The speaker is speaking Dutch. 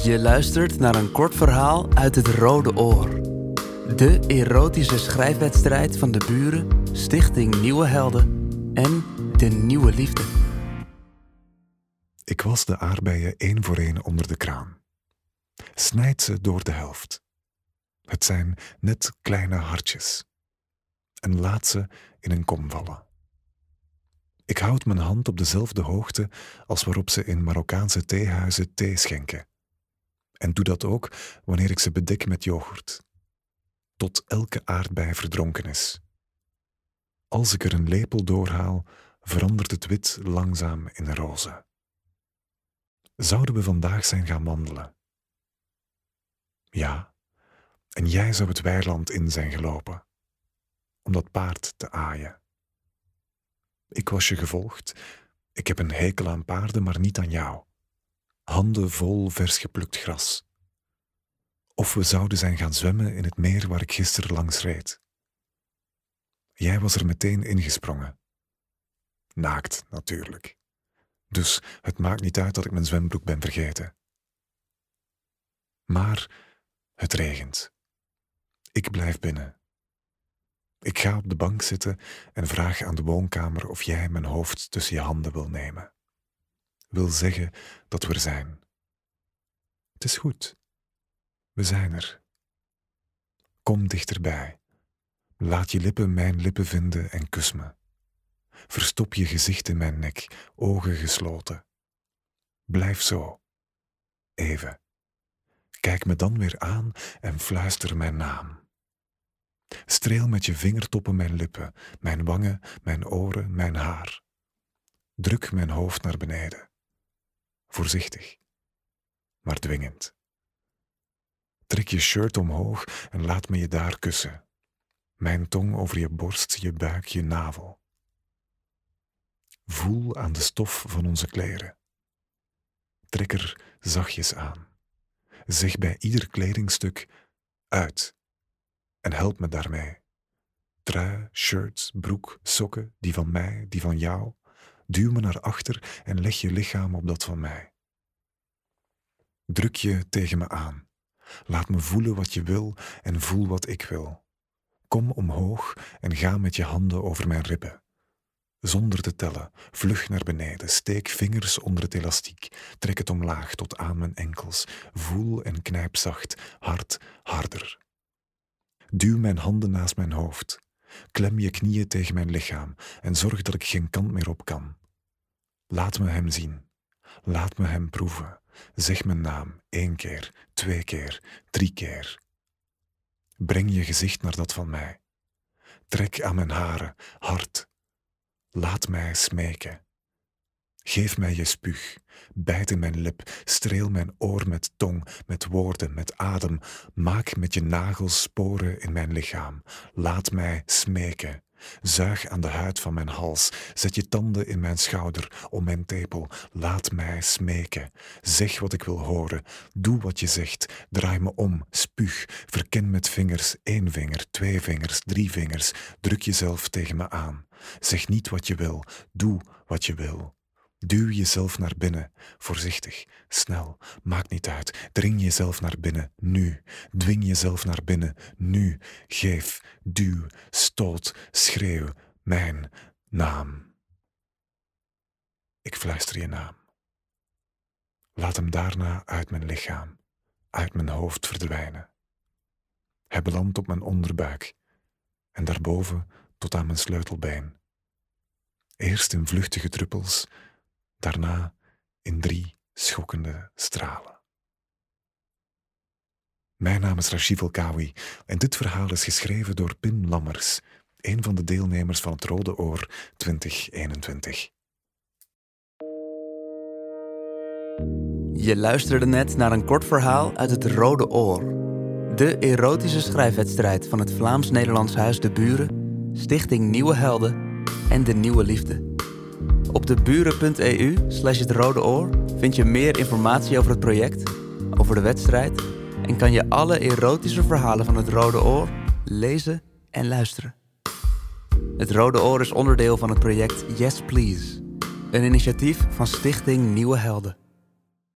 Je luistert naar een kort verhaal uit het Rode Oor. De erotische schrijfwedstrijd van de buren, Stichting Nieuwe Helden en De Nieuwe Liefde. Ik was de aardbeien één voor één onder de kraan. Snijd ze door de helft. Het zijn net kleine hartjes. En laat ze in een kom vallen. Ik houd mijn hand op dezelfde hoogte als waarop ze in Marokkaanse theehuizen thee schenken. En doe dat ook wanneer ik ze bedek met yoghurt. Tot elke aardbei verdronken is. Als ik er een lepel doorhaal, verandert het wit langzaam in roze. Zouden we vandaag zijn gaan wandelen? Ja, en jij zou het weiland in zijn gelopen, om dat paard te aaien. Ik was je gevolgd. Ik heb een hekel aan paarden, maar niet aan jou. Handen vol vers geplukt gras. Of we zouden zijn gaan zwemmen in het meer waar ik gisteren langs reed. Jij was er meteen ingesprongen. Naakt, natuurlijk. Dus het maakt niet uit dat ik mijn zwembroek ben vergeten. Maar het regent. Ik blijf binnen. Ik ga op de bank zitten en vraag aan de woonkamer of jij mijn hoofd tussen je handen wil nemen. Wil zeggen dat we er zijn. Het is goed. We zijn er. Kom dichterbij. Laat je lippen mijn lippen vinden en kus me. Verstop je gezicht in mijn nek, ogen gesloten. Blijf zo. Even. Kijk me dan weer aan en fluister mijn naam. Streel met je vingertoppen mijn lippen, mijn wangen, mijn oren, mijn haar. Druk mijn hoofd naar beneden. Voorzichtig, maar dwingend. Trek je shirt omhoog en laat me je daar kussen. Mijn tong over je borst, je buik, je navel. Voel aan de stof van onze kleren. Trek er zachtjes aan. Zeg bij ieder kledingstuk uit en help me daarmee. Trui, shirts, broek, sokken, die van mij, die van jou. Duw me naar achter en leg je lichaam op dat van mij. Druk je tegen me aan. Laat me voelen wat je wil en voel wat ik wil. Kom omhoog en ga met je handen over mijn ribben. Zonder te tellen, vlug naar beneden, steek vingers onder het elastiek, trek het omlaag tot aan mijn enkels, voel en knijp zacht, hard, harder. Duw mijn handen naast mijn hoofd. Klem je knieën tegen mijn lichaam en zorg dat ik geen kant meer op kan. Laat me hem zien. Laat me hem proeven. Zeg mijn naam één keer, twee keer, drie keer. Breng je gezicht naar dat van mij. Trek aan mijn haren, hard. Laat mij smeken. Geef mij je spuug, bijt in mijn lip, streel mijn oor met tong, met woorden, met adem, maak met je nagels sporen in mijn lichaam, laat mij smeken. Zuig aan de huid van mijn hals, zet je tanden in mijn schouder, om mijn tepel, laat mij smeken. Zeg wat ik wil horen, doe wat je zegt, draai me om, spuug, verken met vingers, één vinger, twee vingers, drie vingers, druk jezelf tegen me aan. Zeg niet wat je wil, doe wat je wil. Duw jezelf naar binnen, voorzichtig, snel, maakt niet uit. Dring jezelf naar binnen, nu. Dwing jezelf naar binnen, nu. Geef, duw, stoot, schreeuw, mijn naam. Ik fluister je naam. Laat hem daarna uit mijn lichaam, uit mijn hoofd verdwijnen. Hij belandt op mijn onderbuik en daarboven tot aan mijn sleutelbeen. Eerst in vluchtige druppels daarna in drie schokkende stralen. Mijn naam is Rashid Kawi en dit verhaal is geschreven door Pim Lammers, een van de deelnemers van het Rode Oor 2021. Je luisterde net naar een kort verhaal uit het Rode Oor. De erotische schrijfwedstrijd van het Vlaams-Nederlands Huis de Buren, Stichting Nieuwe Helden en De Nieuwe Liefde. Op de buren.eu slash het rode oor vind je meer informatie over het project, over de wedstrijd en kan je alle erotische verhalen van het Rode Oor lezen en luisteren. Het Rode Oor is onderdeel van het project Yes Please, een initiatief van Stichting Nieuwe Helden.